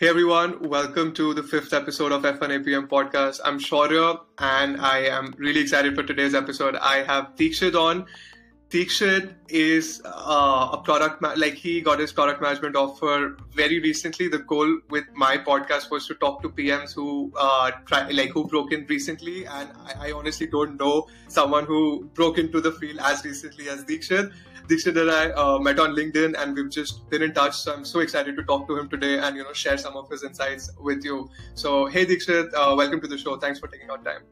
Hey everyone, welcome to the fifth episode of F1 APM podcast. I'm Shaurya and I am really excited for today's episode. I have Deekshit on. Deekshit is uh, a product, ma- like he got his product management offer very recently. The goal with my podcast was to talk to PMs who uh, try, like who broke in recently. And I, I honestly don't know someone who broke into the field as recently as Deekshit. Deekshit and I uh, met on LinkedIn and we've just been in touch. So I'm so excited to talk to him today and you know share some of his insights with you. So hey Deekshit, uh, welcome to the show. Thanks for taking out time.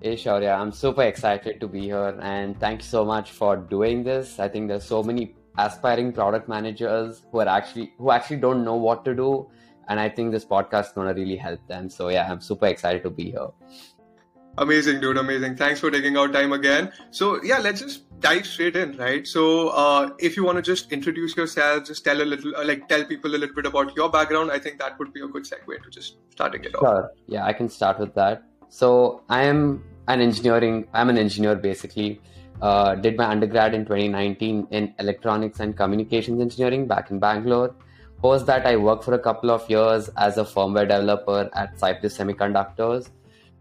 Hey Shaurya, I'm super excited to be here and thanks so much for doing this. I think there's so many aspiring product managers who are actually who actually don't know what to do and I think this podcast is going to really help them. So yeah, I'm super excited to be here. Amazing, dude. Amazing. Thanks for taking out time again. So yeah, let's just dive straight in, right? So uh, if you want to just introduce yourself, just tell a little, uh, like tell people a little bit about your background. I think that would be a good segue to just starting it sure. off. Yeah, I can start with that. So I am an engineering. I'm an engineer basically. Uh, did my undergrad in 2019 in electronics and communications engineering back in Bangalore. Post that, I worked for a couple of years as a firmware developer at Cypress Semiconductors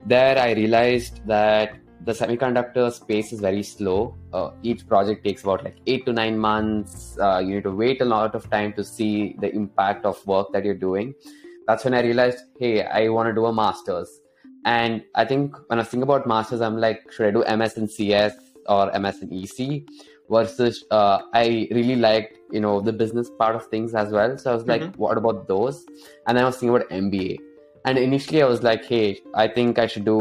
there I realized that the semiconductor space is very slow. Uh, each project takes about like eight to nine months. Uh, you need to wait a lot of time to see the impact of work that you're doing. That's when I realized, hey, I want to do a master's. And I think when I think about masters, I'm like, should I do MS in CS or MS in EC? Versus, uh, I really liked, you know, the business part of things as well. So I was like, mm-hmm. what about those? And then I was thinking about MBA and initially i was like hey i think i should do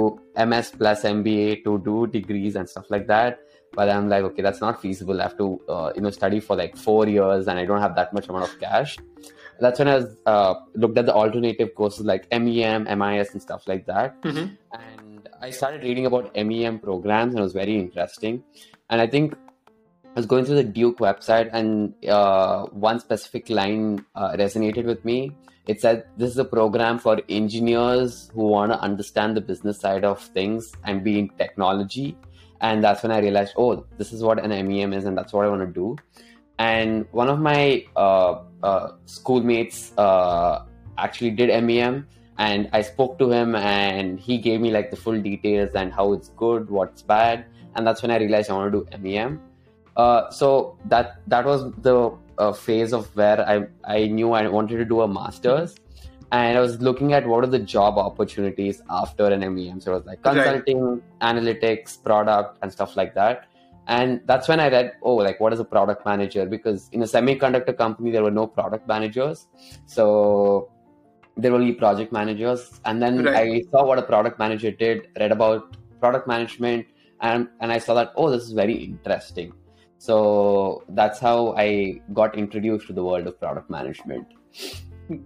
ms plus mba to do degrees and stuff like that. But i'm like okay that's not feasible. I have to uh, you know study for like four years and i don't have that much amount of cash. That's when i was, uh, looked at the alternative courses like mem mis and stuff like that. Mm-hmm. and i started reading about mem programs and it was very interesting. And i think I was going through the Duke website, and uh, one specific line uh, resonated with me. It said this is a program for engineers who want to understand the business side of things and be in technology. And that's when i realized oh this is what an mem is and that's what i want to do. And one of my uh, uh, schoolmates uh, actually did mem and i spoke to him and he gave me like the full details and how it's good what's bad. And that's when i realized i want to do mem uh, so that that was the a phase of where I I knew I wanted to do a master's, and I was looking at what are the job opportunities after an MEM. So it was like consulting, right. analytics, product, and stuff like that. And that's when I read, oh, like what is a product manager? Because in a semiconductor company there were no product managers, so there were only project managers. And then right. I saw what a product manager did, read about product management, and and I saw that oh, this is very interesting so that's how I got introduced to the world of product management.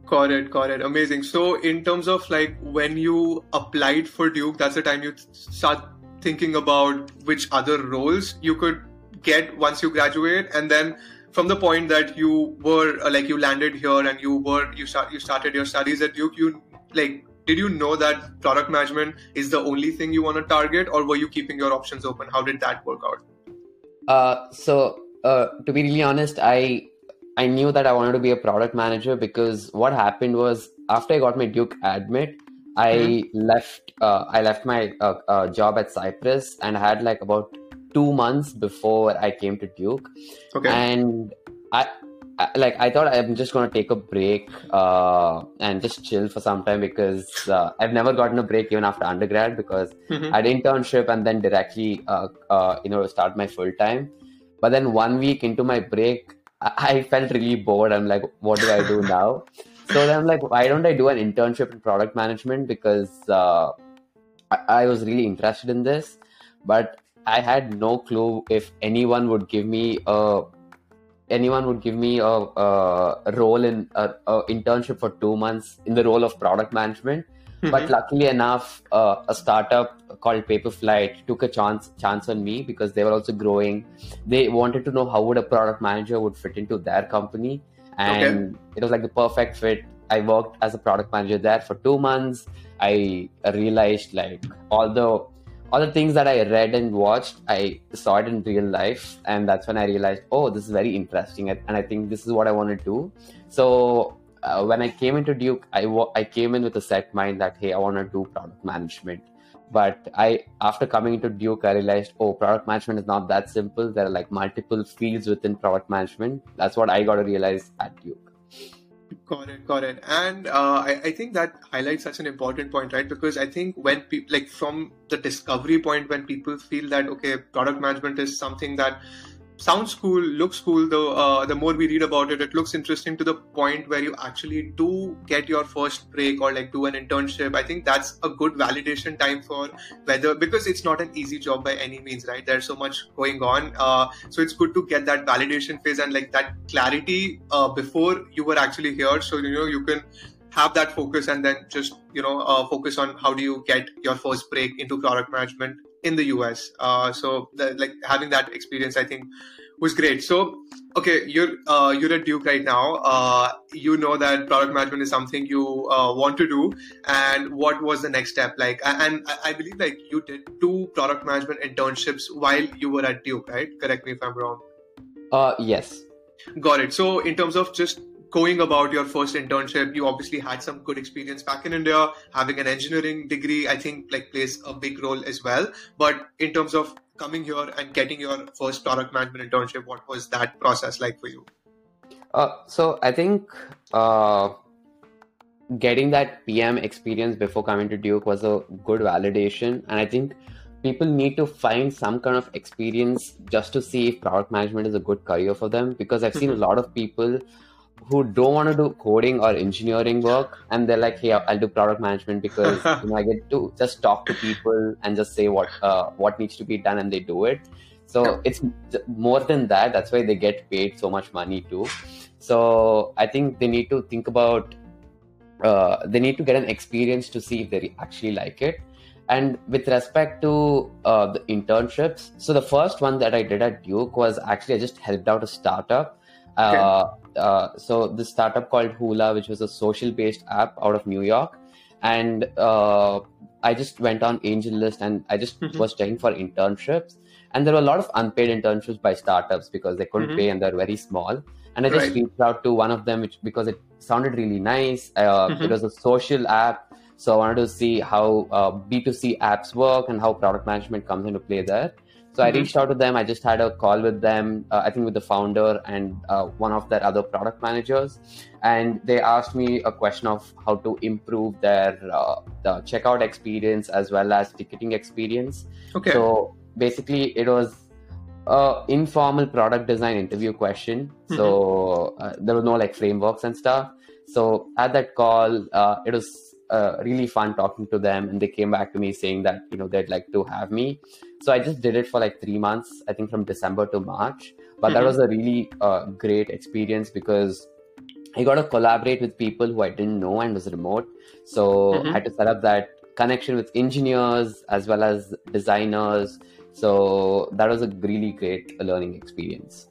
Got it, got it. Amazing. So, in terms of like when you applied for Duke, that's the time you start thinking about which other roles you could get once you graduate, and then from the point that you were uh, like you landed here and you were you start you started your studies at Duke, you like did you know that product management is the only thing you want to target, or were you keeping your options open? How did that work out? Uh, so uh, to be really honest, I I knew that I wanted to be a product manager because what happened was after I got my Duke admit, I mm-hmm. left uh, I left my uh, uh, job at Cypress and I had like about two months before I came to Duke. Okay. And I, I like I thought I'm just gonna take a break uh, and just chill for some time because uh, I've never gotten a break even after undergrad because mm-hmm. I did internship and then directly uh, uh, you know start my full time. But then one week into my break, I, I felt really bored. I'm like, what do I do now? so then I'm like, why don't I do an internship in product management because uh, I, I was really interested in this, but I had no clue if anyone would give me a anyone would give me a, a role in a, a, internship for two months in the role of product management. Mm-hmm. But luckily enough, uh, a startup called Paperflite took a chance chance on me because they were also growing. They wanted to know how would a product manager would fit into their company, and okay. it was like the perfect fit. I worked as a product manager there for two months. I realized like all the all the things that I read and watched, I saw it in real life, and that's when I realized, oh, this is very interesting, and I think this is what I want to do. So uh, when I came into Duke, I, I came in with a set mind that, hey, I want to do product management. But I, after coming into Duke, I realized, oh, product management is not that simple. There are like multiple fields within product management. That's what I got to realize at Duke. Got it, got it. And uh, I, I think that highlights such an important point, right? Because I think when people, like from the discovery point, when people feel that, okay, product management is something that sounds cool, looks cool. Though uh, the more we read about it, it looks interesting to the point where you actually do get your first break or like do an internship. I think that's a good validation time for whether because it's not an easy job by any means, right? There's so much going on, uh, so it's good to get that validation phase and like that clarity uh, before you were actually here. So you know you can have that focus and then just you know uh, focus on how do you get your first break into product management in the US. Uh, so the, like having that experience, I think was great. So okay, you're uh, you're at Duke right now. Uh, you know that product management is something you uh, want to do, and what was the next step like? And I believe like you did two product management internships while you were at Duke, right? Correct me if I'm wrong. Uh, yes. Got it. So in terms of just going about your first internship you obviously had some good experience back in india. Having an engineering degree i think like plays a big role as well. But in terms of coming here and getting your first product management internship what was that process like for you? Uh, so i think uh, getting that pm experience before coming to duke was a good validation. And i think people need to find some kind of experience just to see if product management is a good career for them. Because i've seen a lot of people who don't want to do coding or engineering work and they're like hey i'll do product management because you know i get to just talk to people and just say what uh, what needs to be done and they do it. So it's more than that. That's why they get paid so much money too. So i think they need to think about uh, they need to get an experience to see if they actually like it. And with respect to uh, the internships so the first one that i did at duke was actually i just helped out a startup okay. Uh, uh, so this startup called Hula, which was a social-based app out of New York, and uh, I just went on AngelList and I just mm-hmm. was checking for internships, and there were a lot of unpaid internships by startups because they couldn't mm-hmm. pay and they're very small. And I just right. reached out to one of them, which because it sounded really nice. Uh, mm-hmm. It was a social app, so I wanted to see how uh, B2C apps work and how product management comes into play there. So mm-hmm. I reached out to them. I just had a call with them, uh, I think with the founder and uh, one of their other product managers, and they asked me a question of how to improve their uh, the checkout experience as well as ticketing experience. Okay. So basically, it was a informal product design interview question. Mm-hmm. So uh, there was no like frameworks and stuff. So at that call, uh, it was uh, really fun talking to them, and they came back to me saying that you know they'd like to have me. So I just did it for like three months, I think from December to March. But mm-hmm. that was a really uh, great experience because I got to collaborate with people who I didn't know and was remote. So mm-hmm. I had to set up that connection with engineers as well as designers. So that was a really great learning experience.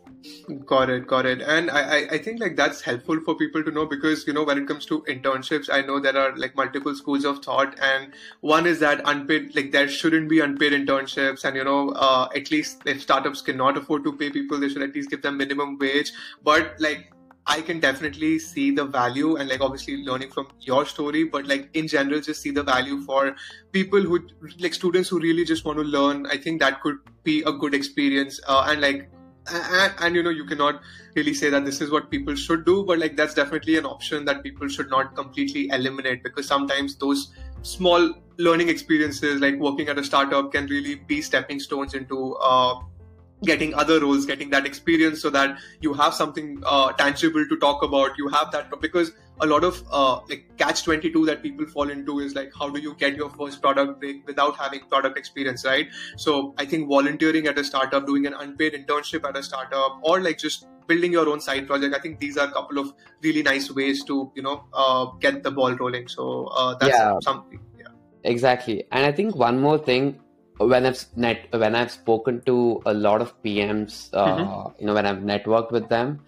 Got it, got it. And I, I think like that's helpful for people to know because you know when it comes to internships, I know there are like multiple schools of thought, and one is that unpaid like there shouldn't be unpaid internships, and you know uh, at least if startups cannot afford to pay people, they should at least give them minimum wage. But like I can definitely see the value and like obviously learning from your story, but like in general, just see the value for people who like students who really just want to learn. I think that could be a good experience. Uh, and like and, and, you know you cannot really say that this is what people should do but like that's definitely an option that people should not completely eliminate because sometimes those small learning experiences like working at a startup can really be stepping stones into uh, getting other roles getting that experience so that you have something uh, tangible to talk about you have that because a lot of uh, like catch 22 that people fall into is like how do you get your first product break without having product experience right so i think volunteering at a startup doing an unpaid internship at a startup or like just building your own side project i think these are a couple of really nice ways to you know uh, get the ball rolling so uh, that's yeah. something yeah exactly and i think one more thing when I've net when I've spoken to a lot of PMs, uh, mm-hmm. you know, when I've networked with them,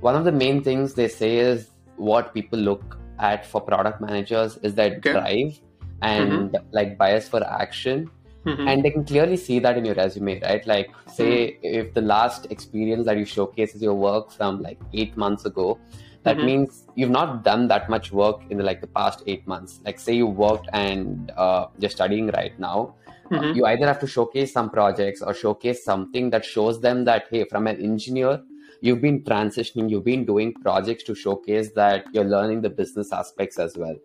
one of the main things they say is what people look at for product managers is that okay. drive and mm-hmm. like bias for action. Mm-hmm. And they can clearly see that in your resume, right? Like, say, mm-hmm. if the last experience that you showcase is your work from like eight months ago, that Mhm. means you've not done that much work in the, like the past eight months like say you worked and uh, you're studying right now uh, Mhm. you either have to showcase some projects or showcase something that shows them that hey from an engineer you've been transitioning you've been doing projects to showcase that you're learning the business aspects as well.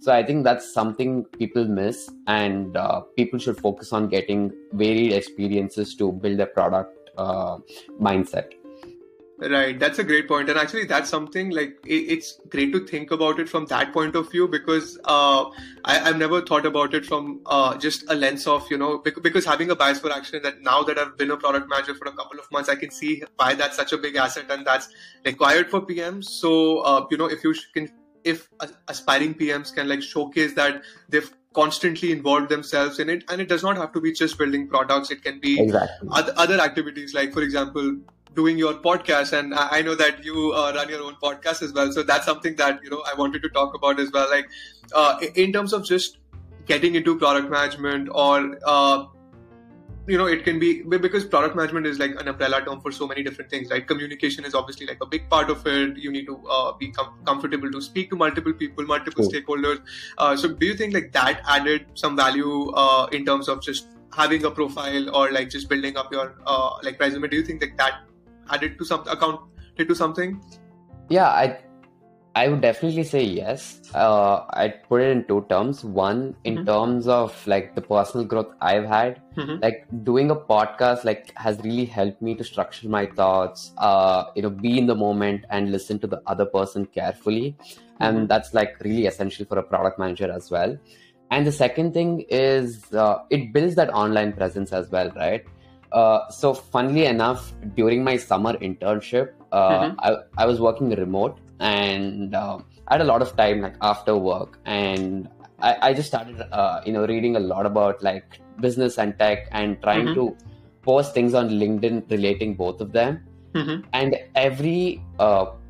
So i think that's something people miss and uh, people should focus on getting varied experiences to build a product uh, mindset Right, that's a great point, and actually, that's something like it, it's great to think about it from that point of view because uh, I, I've never thought about it from uh, just a lens of you know because having a bias for action. That now that I've been a product manager for a couple of months, I can see why that's such a big asset and that's required for PMs. So uh, you know, if you can, if aspiring PMs can like showcase that they've constantly involved themselves in it, and it does not have to be just building products. It can be exactly other, other activities like for example doing your podcast and i I know that you uh, run your own podcast as well. So that's something that you know i wanted to talk about as well. Like uh, in terms of just getting into product management or uh, you know it can be because product management is like an umbrella term for so many different things right? Communication is obviously like a big part of it. You need to uh, be com- comfortable to speak to multiple people multiple Cool. stakeholders. Uh, so do you think like that added some value uh, in terms of just having a profile or like just building up your uh, like resume? Do you think that that added to some accounted to something Yeah, I I would definitely say yes. Uh, I'd put it in two terms. One, in Mhm. terms of like the personal growth I've had, Mhm. like doing a podcast like has really helped me to structure my thoughts, uh, you know, be in the moment and listen to the other person carefully. And Mhm. that's like really essential for a product manager as well. And the second thing is uh, it builds that online presence as well, right? Uh, so funnily enough, during my summer internship, uh, Mhm. I, I was working remote and uh, I had a lot of time like after work and I, I just started uh, you know reading a lot about like business and tech and trying Mhm. to post things on LinkedIn relating both of them Mhm. and every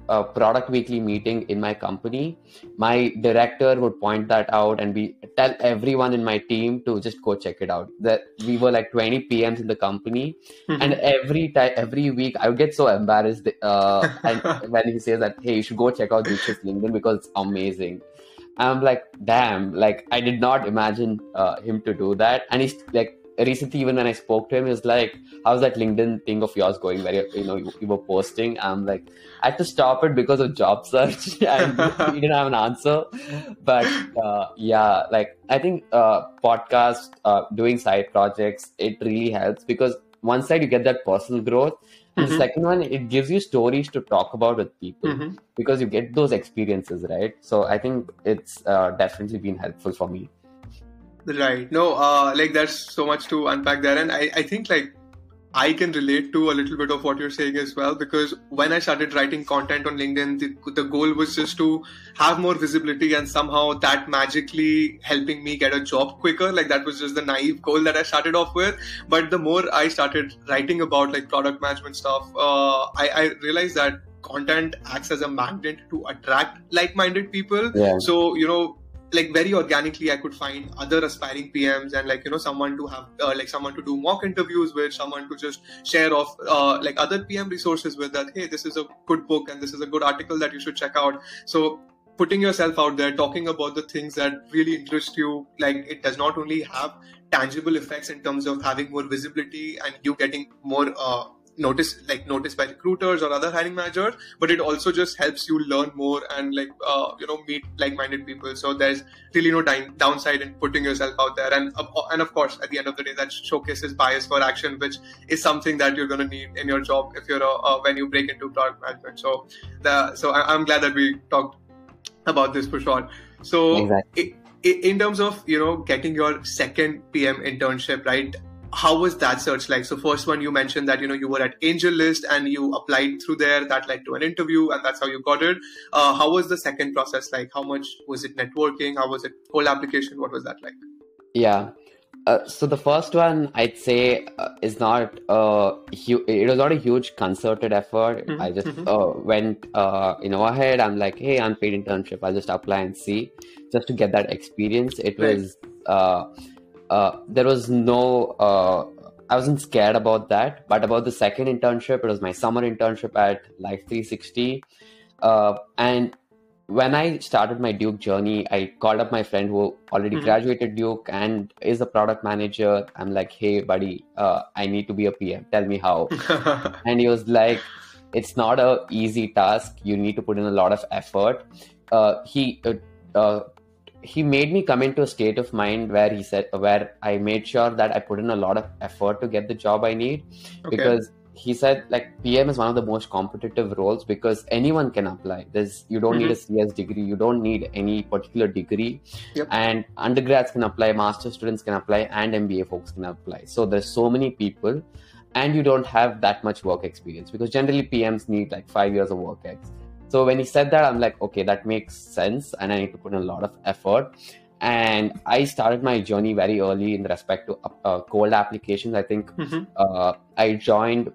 uh, product weekly meeting in my company my director would point that out and we tell everyone in my team to just go check it out. That we were like 20 pms in the company Mhm. and every time every week i would get so embarrassed uh, and when he says that hey you should go check out Deekshit's linkedin because it's amazing. I'm like damn like i did not imagine uh, him to do that. And he's like recently even when i spoke to him he was like how's that linkedin thing of yours going? Where you, you know you, you were posting. I'm like i had to stop it because of job search. And he didn't have an answer. But uh, yeah like i think uh, podcast uh, doing side projects it really helps because one side you get that personal growth. And the Mhm. second one it gives you stories to talk about with people Mhm. because you get those experiences right? So i think it's uh, definitely been helpful for me Right. No, uh, like there's so much to unpack there, and I, I think like I can relate to a little bit of what you're saying as well because when I started writing content on LinkedIn, the, the goal was just to have more visibility and somehow that magically helping me get a job quicker. Like that was just the naive goal that I started off with. But the more I started writing about like product management stuff, uh, I, I realized that content acts as a magnet to attract like-minded people. yeah So you know like very organically i could find other aspiring pms and like you know someone to have uh, like someone to do mock interviews with someone to just share off uh, like other pm resources with that hey this is a good book and this is a good article that you should check out. So putting yourself out there talking about the things that really interest you like it does not only have tangible effects in terms of having more visibility and you getting more uh, notice like noticed by recruiters or other hiring managers but it also just helps you learn more and like uh, you know meet like-minded people. So there's really no time, downside in putting yourself out there. And uh, and of course at the end of the day that showcases bias for action which is something that you're going to need in your job if you're a, uh, when you break into product management. So the so I, i'm glad that we talked about this for sure. So exactly. i- i- in terms of you know getting your second pm internship right how was that search like so first one you mentioned that you know you were at angellist and you applied through there that led to an interview and that's how you got it uh, how was the second process like how much was it networking how was it whole application what was that like Yeah. Uh, so the first one I'd say uh, is not uh hu- it was not a huge concerted effort. Mhm, I just mhm. uh, went uh you know ahead. I'm like, hey, unpaid internship. I'll just apply and see, just to get that experience. It Right. was uh there was no uh I wasn't scared about that, but about the second internship, it was my summer internship at Life360. uh, and when I started my Duke journey, I called up my friend who already Mhm. graduated Duke and is a product manager. I'm like, hey, buddy, uh, I need to be a PM. Tell me how. And he was like, it's not a easy task. You need to put in a lot of effort. Uh, he uh, uh, he made me come into a state of mind where he said where I made sure that I put in a lot of effort to get the job I need okay. because he said like PM is one of the most competitive roles because anyone can apply. There's you don't need mm-hmm. a CS degree, you don't need any particular degree, Yep. and undergrads can apply, master students can apply, and MBA folks can apply. So there's so many people, and you don't have that much work experience because generally PMs need like five years of work ex. So when he said that, I'm like, okay, that makes sense, and I need to put in a lot of effort. And I started my journey very early in respect to uh, cold applications. I think Mhm. uh, I joined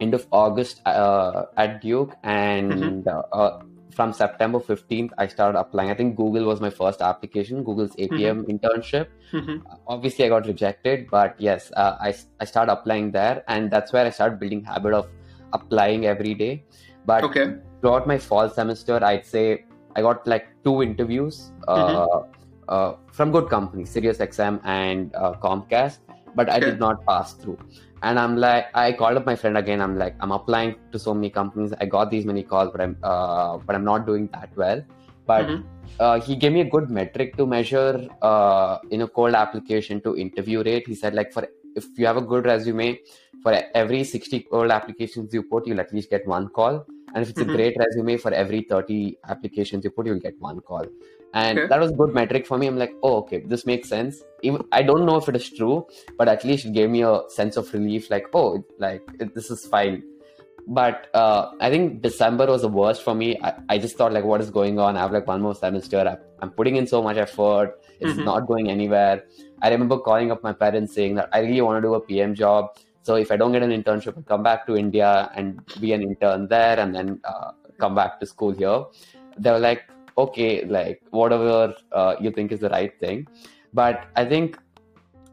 end of August uh, at Duke, and uh, uh, from September 15th, I started applying. I think Google was my first application, Google's APM internship. Mhm. Obviously, I got rejected, but yes, uh, I I started applying there, and that's where I started building habit of applying every day. But Okay. throughout my fall semester, I'd say I got like two interviews uh, uh, from good companies, SiriusXM and uh, Comcast, but I Okay. did not pass through. And I'm like, I called up my friend again. I'm like, I'm applying to so many companies. I got these many calls, but I'm uh, but I'm not doing that well. But Mhm. uh, he gave me a good metric to measure uh, in a cold application to interview rate. He said like for if you have a good resume, for every 60 cold applications you put, you'll at least get one call. And if it's Mhm. a great resume, for every 30 applications you put, you'll get one call. And Okay. that was good metric for me. I'm like, oh, okay, this makes sense. Even, I don't know if it is true, but at least it gave me a sense of relief. Like, oh, like it, this is fine. But uh, I think December was the worst for me. I, I just thought like, what is going on? I have like one more semester. I, I'm putting in so much effort. It's Mhm. not going anywhere. I remember calling up my parents saying that I really want to do a PM job. So if I don't get an internship, I'll come back to India and be an intern there, and then uh, come back to school here. They were like, okay, like whatever uh, you think is the right thing. But I think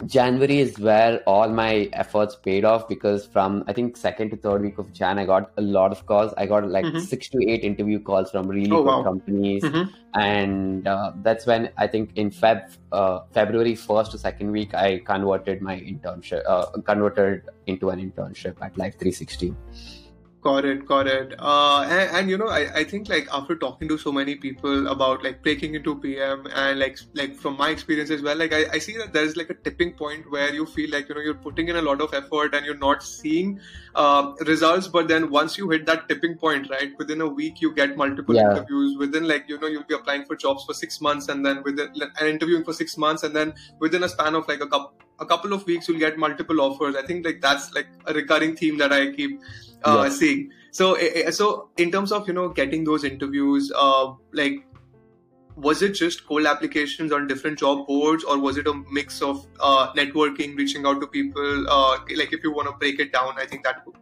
January is where all my efforts paid off because from I think second to third week of Jan, I got a lot of calls. I got like Mhm. six to eight interview calls from really Oh, good wow. companies Mhm. and uh, that's when I think in Feb uh, February first to second week I converted my internship uh, converted into an internship at Life360. Got it, got it. Uh, and, and you know, I, I think like after talking to so many people about like breaking into PM and like like from my experience as well, like I, I see that there's like a tipping point where you feel like you know you're putting in a lot of effort and you're not seeing uh, results, but then once you hit that tipping point, right, within a week you get multiple Yeah. interviews. Within like you know you'll be applying for jobs for six months and then within and interviewing for six months and then within a span of like a couple a couple of weeks you'll get multiple offers. I think like that's like a recurring theme that I keep uh, seeing. So, eh, eh, so in terms of you know getting those interviews, uh, like was it just cold applications on different job boards, or was it a mix of uh, networking, reaching out to people? Uh, like if you want to break it down, I think that would-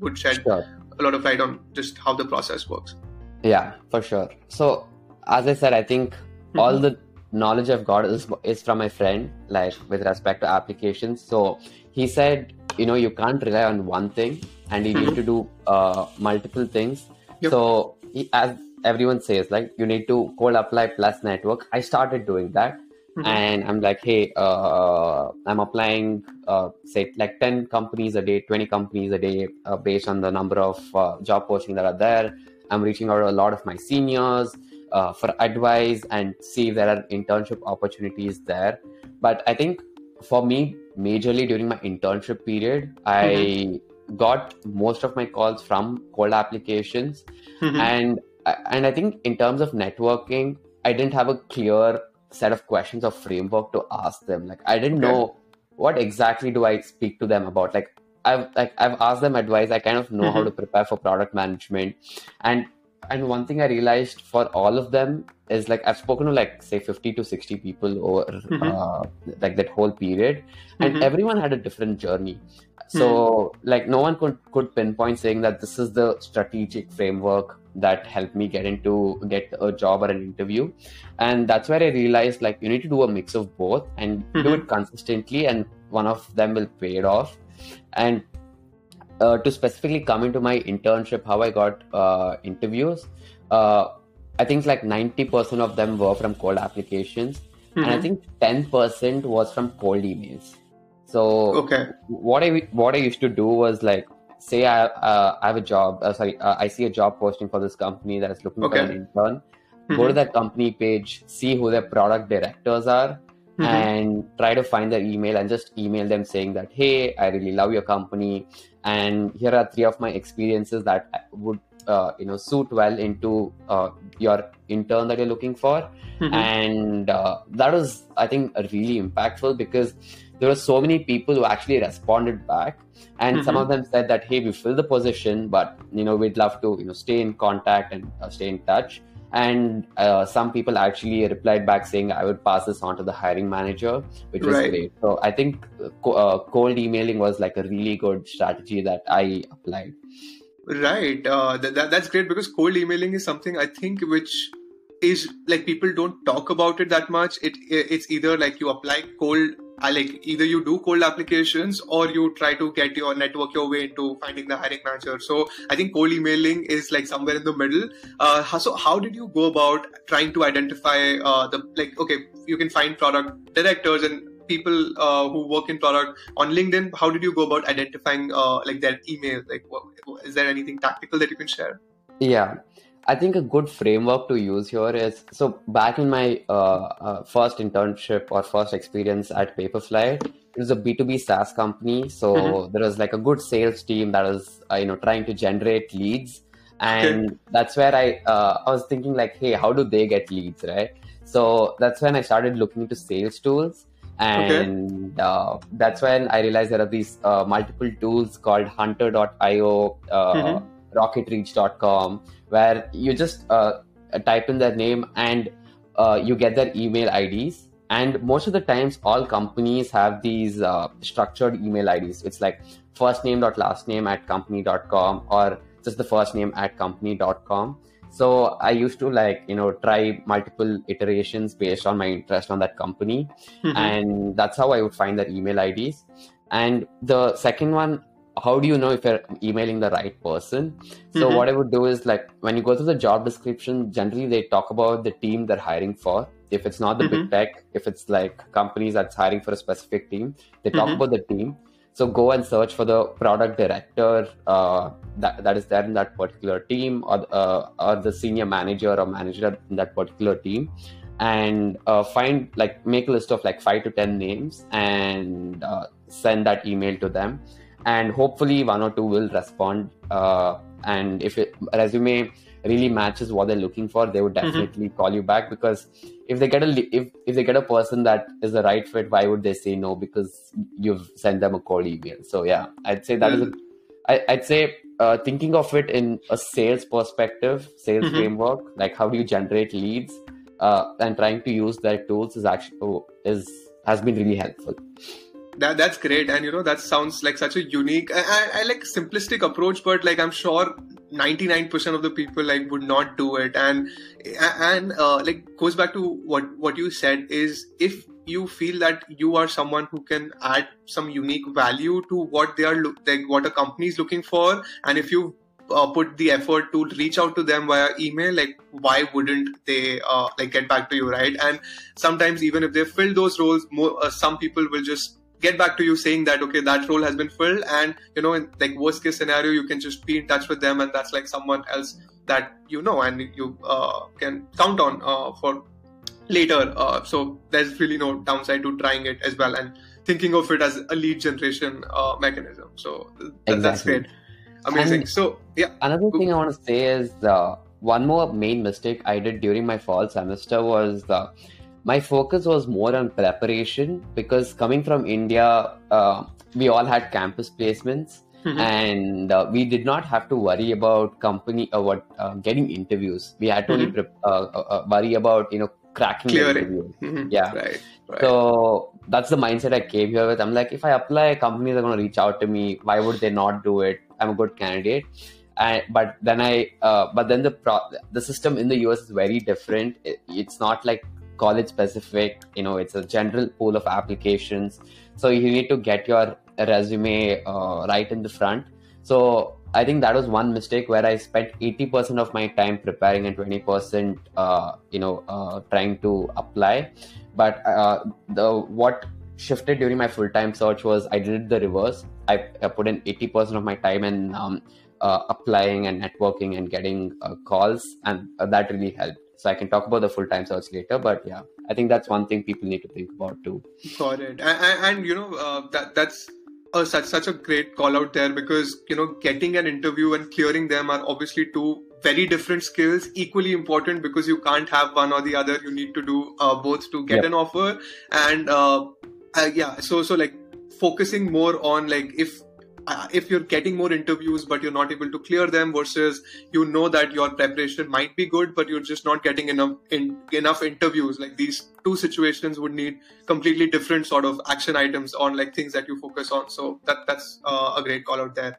would shed Sure. a lot of light on just how the process works. Yeah, for sure. So as I said, I think all the knowledge I've got is is from my friend, like with respect to applications. So he said, you know, you can't rely on one thing, and you need to do uh, multiple things. Yep. So as everyone says, like you need to cold apply plus network. I started doing that, Mhm. and I'm like, hey, uh, I'm applying, uh, say, like 10 companies a day, 20 companies a day, uh, based on the number of uh, job postings that are there. I'm reaching out to a lot of my seniors uh, for advice and see if there are internship opportunities there. But I think for me, majorly during my internship period, I got most of my calls from cold applications Mhm. and and I think in terms of networking, I didn't have a clear set of questions or framework to ask them. Like I didn't Okay. know what exactly do I speak to them about. Like I've like I've asked them advice. I kind of know how Mhm. to prepare for product management, and and one thing I realized for all of them is like I've spoken to like say fifty to sixty people over Mhm. uh, like that whole period, and Mhm. everyone had a different journey. So like no one could could pinpoint saying that this is the strategic framework that helped me get into get a job or an interview and that's where i realized like you need to do a mix of both and do Mhm. it consistently and one of them will pay it off and uh, to specifically come into my internship, how I got uh, interviews, uh, I think like 90% of them were from cold applications, mm-hmm. and I mm-hmm. think 10% was from cold emails. So okay, what I what I used to do was like say I uh, I have a job, uh, sorry, uh, I see a job posting for this company that is looking okay. for an intern. Mm-hmm. Go to that company page, see who their product directors are, Mm-hmm. and try to find their email and just email them saying that hey i really love your company and here are three of my experiences that would uh, you know suit well into uh, your intern that you're looking for mm-hmm. and uh, that was i think really impactful because there were so many people who actually responded back and mm-hmm. some of them said that hey we fill the position but you know we'd love to you know stay in contact and uh, stay in touch and uh, some people actually replied back saying i would pass this on to the hiring manager which was right. great. So i think uh, cold emailing was like a really good strategy that i applied. Right. Uh, th- that's great because cold emailing is something i think which is like people don't talk about it that much. It it's either like you apply cold uh, like either you do cold applications or you try to get your network your way into finding the hiring manager. So i think cold emailing is like somewhere in the middle. Uh, so how did you go about trying to identify uh, the like okay you can find product directors and people uh, who work in product on linkedin. How did you go about identifying uh, like their email? Like what, is there anything tactical that you can share? Yeah I think a good framework to use here is so back in my uh, uh, first internship or first experience at Paperfly, it was a B2B SaaS company. So mm-hmm. there was like a good sales team that was, uh, you know, trying to generate leads. And okay. that's where I, uh, I was thinking like, hey, how do they get leads, right? So that's when I started looking into sales tools. And okay. Uh, that's when I realized there are these uh, multiple tools called hunter.io, mm-hmm rocketreach.com, where you just uh, type in their name and uh, you get their email IDs. And most of the times, all companies have these uh, structured email IDs. It's like first name dot last name at company.com or just the first name at company.com. So I used to like, you know, try multiple iterations based on my interest on that company. Mm-hmm. And that's how I would find their email IDs. And the second one how do you know if you're emailing the right person so mm-hmm. what i would do is like when you go through the job description generally they talk about the team they're hiring for if it's not the mm-hmm. big tech if it's like companies that's hiring for a specific team they talk mm-hmm. about the team so go and search for the product director uh, that, that is there in that particular team or, uh, or the senior manager or manager in that particular team and uh, find like make a list of like five to ten names and uh, send that email to them and hopefully one or two will respond uh, and if it resume really matches what they're looking for they would mm-hmm. definitely mm-hmm. call you back because if they get a if, if they get a person that is the right fit why would they say no because you've sent them a cold email so yeah i'd say that mm-hmm. is a, I, i'd say uh, thinking of it in a sales perspective sales mm-hmm. framework like how do you generate leads uh, and trying to use their tools is actually oh, is has been really helpful that that's great. And you know that sounds like such a unique I, I, like simplistic approach but like i'm sure 99% of the people like would not do it. And and uh, like goes back to what what you said is if you feel that you are someone who can add some unique value to what they are lo- like what a company is looking for and if you uh, put the effort to reach out to them via email like why wouldn't they uh, like get back to you right? And sometimes even if they fill those roles more uh, some people will just get back to you saying that okay that role has been filled and you know in like worst case scenario you can just be in touch with them and that's like someone else that you know and you uh, can count on uh, for later uh, so there's really no downside to trying it as well and thinking of it as a lead generation uh, mechanism. So th- exactly. that's great. Amazing. And so yeah. another thing i want to say is uh, one more main mistake i did during my fall semester was uh, my focus was more on preparation because coming from India, uh, we all had campus placements. Mm-hmm. And uh, we did not have to worry about company uh, what uh, getting interviews. We had to mm-hmm. only pre- uh, uh, worry about you know cracking Clearing. the interview. Mm-hmm. Yeah, right, right. So that's the mindset I came here with. I'm like, if I apply, companies are going to reach out to me. Why would they not do it? I'm a good candidate. And, but then I, but then the pro- the system in the US is very different. It, it's not like college specific you know it's a general pool of applications so you need to get your resume uh, right in the front So I think that was one mistake where I spent 80% of my time preparing and 20%, uh, you know, uh, trying to apply. But uh, the what shifted during my full time search was I did the reverse. I, I put in 80% of my time in um, uh, applying and networking and getting uh, calls, and that really helped. So I can talk about the full time search later, but yeah, I think that's one thing people need to think about too. Got it, and, and, you know uh, that that's uh, such such a great call out there because you know getting an interview and clearing them are obviously two very different skills equally important because you can't have one or the other you need to do uh, both to get yep. an offer and uh, uh, yeah so so like focusing more on like if uh, if you're getting more interviews but you're not able to clear them versus you know that your preparation might be good but you're just not getting enough in, enough interviews. Like these two situations would need completely different sort of action items on like things that you focus on. So that that's uh, a great call out there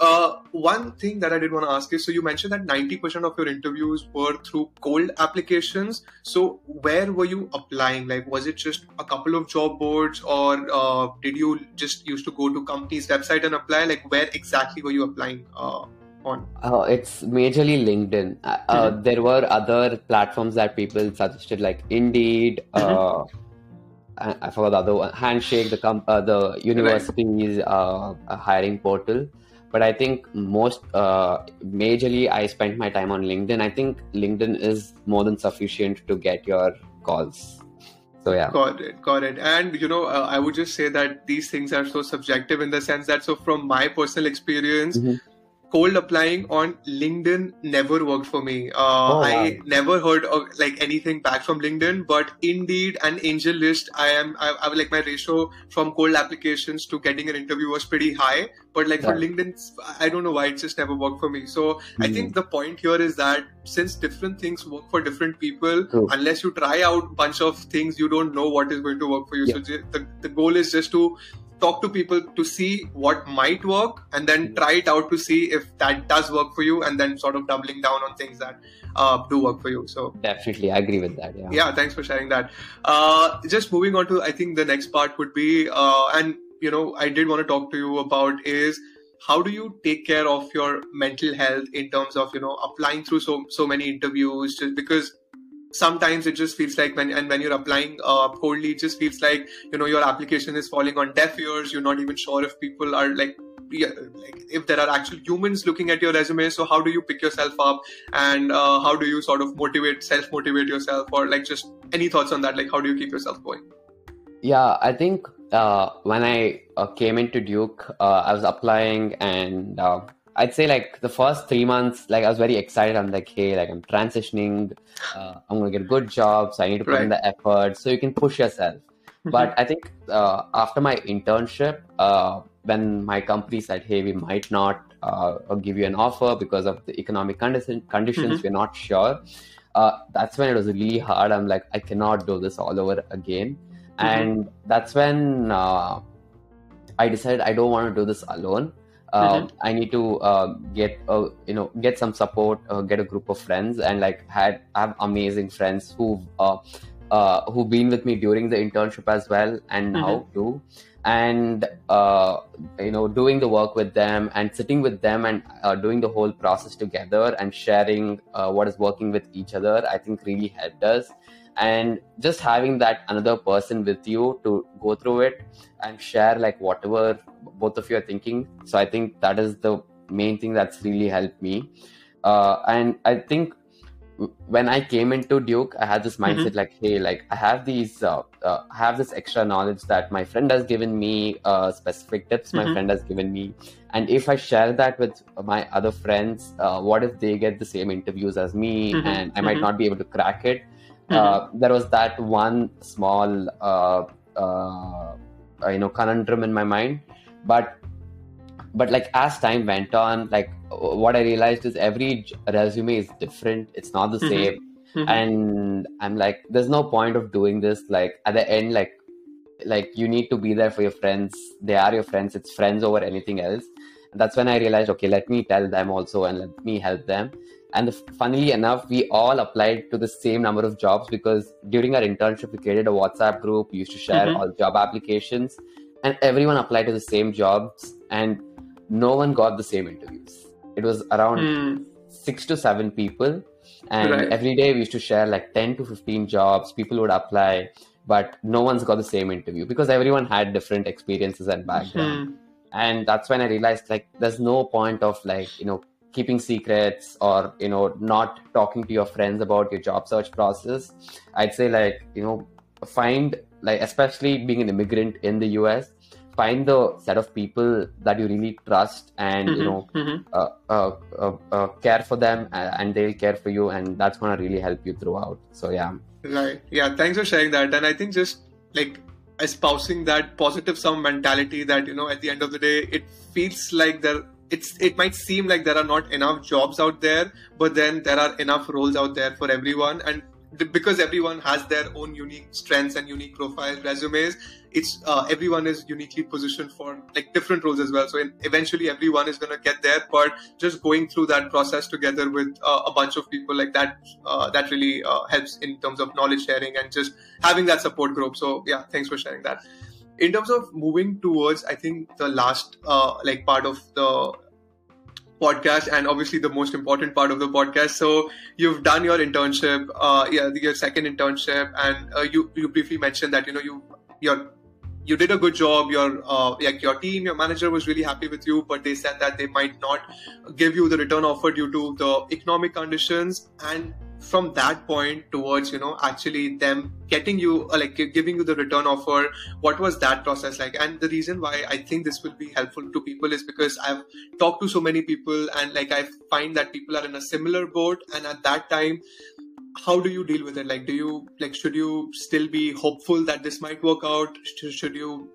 uh, one thing that I did want to ask is so you mentioned that 90% of your interviews were through cold applications. So, where were you applying? Like, was it just a couple of job boards, or uh, did you just used to go to companies' website and apply? Like, where exactly were you applying? Uh, on? Uh, it's majorly LinkedIn. Uh, uh, mm-hmm. There were other platforms that people suggested, like Indeed. Mm-hmm. I, I forgot the other one. Handshake, the com- uh, the university's uh, hiring portal but I think most uh, majorly I spent my time on LinkedIn. I think LinkedIn is more than sufficient to get your calls. So yeah, got it, got it. And you know, uh, I would just say that these things are so subjective in the sense that, so from my personal experience. Mm-hmm cold applying on LinkedIn never worked for me. Uh, oh, wow. I never heard of like anything back from LinkedIn, but Indeed and AngelList, I am I, I like my ratio from cold applications to getting an interview was pretty high. But like yeah. for LinkedIn, I don't know why it just never worked for me. So mm-hmm. I think hmm. the point here is that since different things work for different people, True. unless you try out bunch of things, you don't know what is going to work for you. Yeah. So the, the goal is just to talk to people to see what might work and then try it out to see if that does work for you and then sort of doubling down on things that uh, do work for you. So definitely. I agree with that yeah, yeah thanks for sharing that. Uh, just moving on to i think the next part would be uh, and you know i did want to talk to you about is how do you take care of your mental health in terms of you know applying through so so many interviews? Just because sometimes it just feels like when and when you're applying uh, coldly it just feels like you know your application is falling on deaf ears. You're not even sure if people are like like if there are actual humans looking at your resume. So how do you pick yourself up? And uh, how do you sort of motivate self motivate yourself? Or like just any thoughts on that? Like how do you keep yourself going? Yeah i think uh, when i uh, came into duke uh, i was applying and uh, I'd say like the first three months, like I was very excited. I'm like, hey, like I'm transitioning. Uh, I'm gonna get a good job, so I need to put right. in the effort. So you can push yourself. Mm-hmm. But I think uh, after my internship, uh, when my company said, hey, we might not uh, give you an offer because of the economic condition, conditions, mm-hmm. we're not sure. Uh, that's when it was really hard. I'm like, I cannot do this all over again. Mm-hmm. And that's when uh, I decided I don't want to do this alone mm-hmm. Um, I need to uh, get uh, you know get some support, uh, get a group of friends, and like had have amazing friends who uh, uh, who've been with me during the internship as well, and now mm-hmm. too. And uh, you know, doing the work with them and sitting with them and doing the whole process together and sharing what is working with each other, I think really helped us and just having that another person with you to go through it and share like whatever both of you are thinking so i think that is the main thing that's really helped me uh, and i think when i came into duke i had this mm-hmm. mindset mm-hmm. like hey like i have these uh, uh, i have this extra knowledge that my friend has given me uh, specific tips mm-hmm. my friend has given me and if i share that with my other friends uh, what if they get the same interviews as me mm-hmm. and i might mm-hmm. not be able to crack it mm-hmm. there was that one small uh, uh, you know conundrum in my mind. But but like as time went on like what i realized is every resume is different. It's not the mm-hmm. same. Mm-hmm. and i'm like there's no point of doing this. Like at the end like like you need to be there for your friends. They are your friends. It's friends over anything else. And that's when i realized okay let me tell them also and let me help them and funnily enough, we all applied to the same number of jobs because during our internship, we created a WhatsApp group. We used to share mm-hmm. all job applications, and everyone applied to the same jobs. And no one got the same interviews. It was around Hmm. six to seven people, and Right. every day we used to share like ten to fifteen jobs. People would apply, but no one's got the same interview because everyone had different experiences and background. Hmm. And that's when I realized like there's no point of like you know keeping secrets or you know not talking to your friends about your job search process. I'd say like you know find like especially being an immigrant in the US find the set of people that you really trust and you Mhm. know Mhm. uh, uh, uh, uh, care for them and they'll care for you and that's going to really help you throughout so yeah Right. Yeah. Thanks for sharing that. And I think just like espousing that positive sum mentality that, you know, at the end of the day, it feels like there, it's, it might seem like there are not enough jobs out there, but then there are enough roles out there for everyone. And because everyone has their own unique strengths and unique profiles, resumes, it's uh, everyone is uniquely positioned for like different roles as well. So in, eventually everyone is going to get there, but just going through that process together with uh, a bunch of people like that uh, that really uh, helps in terms of knowledge sharing and just having that support group so yeah thanks for sharing that in terms of moving towards i think the last uh, like part of the podcast and obviously the most important part of the podcast. So you've done your internship uh, yeah your second internship and uh, you you briefly mentioned that you know you your you did a good job. Your uh, like your team your manager was really happy with you but they said that they might not give you the return offer due to the economic conditions. And from that point towards you know actually them getting you uh, like giving you the return offer what was that process like? And the reason why i think this will be helpful to people is because i've talked to so many people and like i find that people are in a similar boat. And at that time how do you deal with it? Like do you like should you still be hopeful that this might work out? Should, you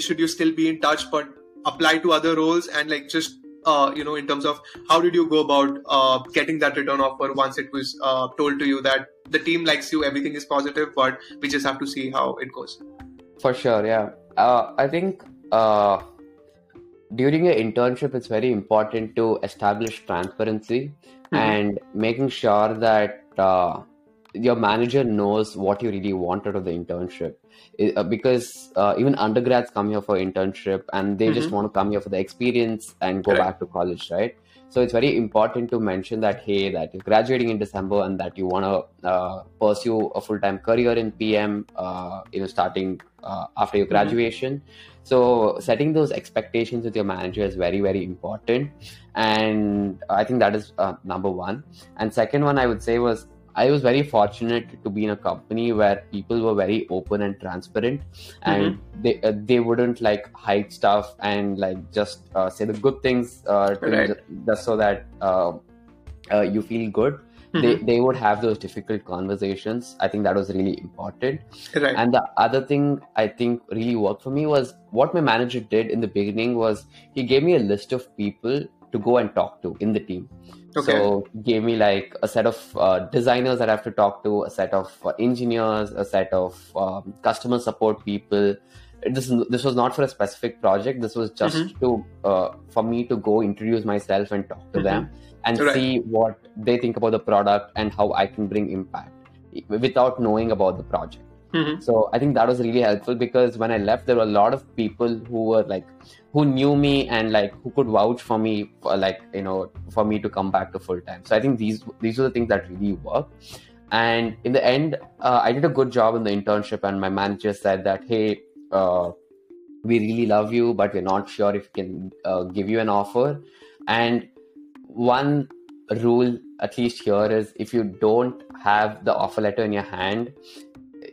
should you still be in touch but apply to other roles? And like just uh, you know in terms of how did you go about uh, getting that return offer once it was uh, told to you that the team likes you everything is positive but we just have to see how it goes? For sure yeah. Uh, i think uh, during your internship it's very important to establish transparency Mhm. and making sure that uh, your manager knows what you really want out of the internship It- uh, because uh, even undergrads come here for internship and they just Mhm. want to come here for the experience and go back to college right so it's very important to mention that hey that you're graduating in december and that you want to uh, pursue a full-time career in pm uh, you know starting uh, after your Mhm. graduation so setting those expectations with your manager is very very important. And i think that is uh, number one. And second one i would say was i was very fortunate to be in a company where people were very open and transparent. And they uh, they wouldn't like hide stuff and like just uh, say the good things uh, Right. ju- just so that uh, uh, you feel good they, Mhm. they would have those difficult conversations i think that was really important right and the other thing I think really worked for me was what my manager did in the beginning was he gave me a list of people to go and talk to in the team. Okay. So gave me like a set of uh, designers that I have to talk to, a set of uh, engineers, a set of um, customer support people. This this was not for a specific project. This was just Mhm. to uh, for me to go introduce myself and talk to Mhm. them and Right. see what they think about the product and how I can bring impact without knowing about the project. Mhm. So I think that was really helpful because when I left, there were a lot of people who were like, who knew me and like who could vouch for me, for like you know, for me to come back to full time. So I think these these were the things that really worked. And in the end, uh, I did a good job in the internship, and my manager said that, hey, uh, we really love you, but we're not sure if we can uh, give you an offer. And one rule, at least here, is if you don't have the offer letter in your hand,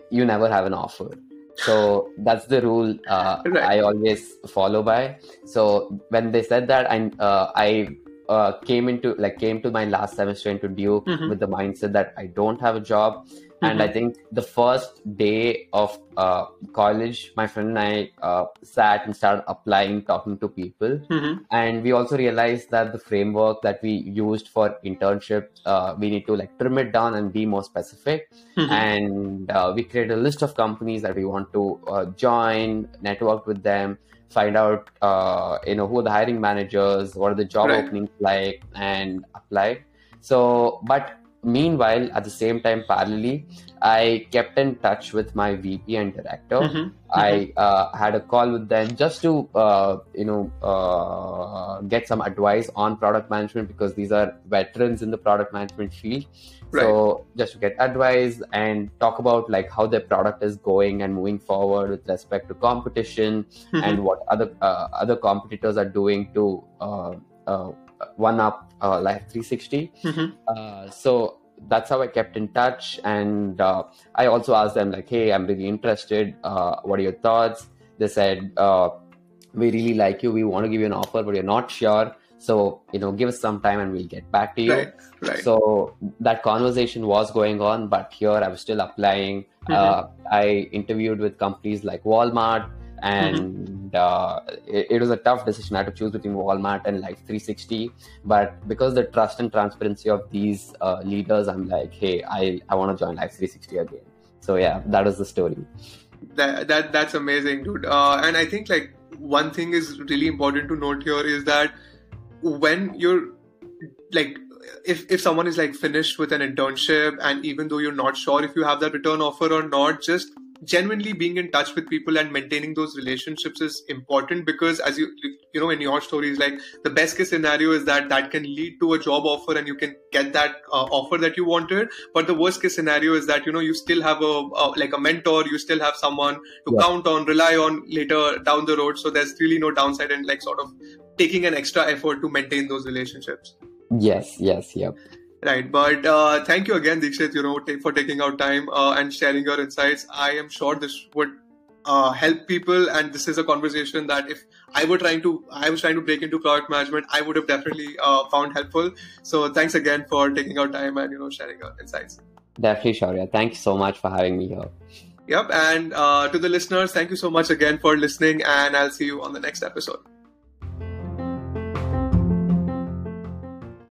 you never have an offer. So that's the rule uh, Right. I always follow by. So when they said that, I uh, I uh, came into like came to my last semester into Duke Mhm. with the mindset that I don't have a job, and I think the first day of uh, college, my friend and I uh, sat and started applying, talking to people, Mhm. and we also realized that the framework that we used for internship, uh, we need to like trim it down and be more specific Mhm. and uh, we created a list of companies that we want to uh, join network with them find out uh, you know who are the hiring managers what are the job Right. openings like and apply so but meanwhile, at the same time, parallelly, I kept in touch with my VP and director. Mhm. I uh, had a call with them just to, uh, you know, uh, get some advice on product management because these are veterans in the product management field. So just to get advice and talk about like how their product is going and moving forward with respect to competition Mhm. and what other uh, other competitors are doing to uh, uh, one up uh, Life360. Mhm. Uh, so that's how I kept in touch, and uh, I also asked them like, "Hey, I'm really interested. Uh, what are your thoughts?" They said, uh, "We really like you. We want to give you an offer, but we're not sure. So you know, give us some time, and we'll get back to you." Right. Right. So that conversation was going on, but here I was still applying. Mhm. Uh, I interviewed with companies like Walmart, and uh, it, it was a tough decision. I had to choose between Walmart and Life 360. But because the trust and transparency of these uh, leaders, I'm like, hey, I, I want to join Life360 again. So yeah, that is the story. that, that that's amazing dude uh, and i think like one thing is really important to note here is that when you're like if if someone is like finished with an internship and even though you're not sure if you have that return offer or not just genuinely being in touch with people and maintaining those relationships is important because as you you know in your stories like the best case scenario is that that can lead to a job offer and you can get that uh, offer that you wanted but the worst case scenario is that you know you still have a, a like a mentor you still have someone to Yeah. count on rely on later down the road so there's really no downside in like sort of taking an extra effort to maintain those relationships Yes, yes, yep. Right, but uh, thank you again, Deekshit, you know, ta- for taking out time uh, and sharing your insights. I am sure this would uh, help people, and this is a conversation that if I were trying to, I was trying to break into product management, I would have definitely uh, found helpful. So thanks again for taking out time and you know sharing your insights. Definitely, Shaurya. Thank you so much for having me here. Yep, and uh, to the listeners, thank you so much again for listening, and I'll see you on the next episode.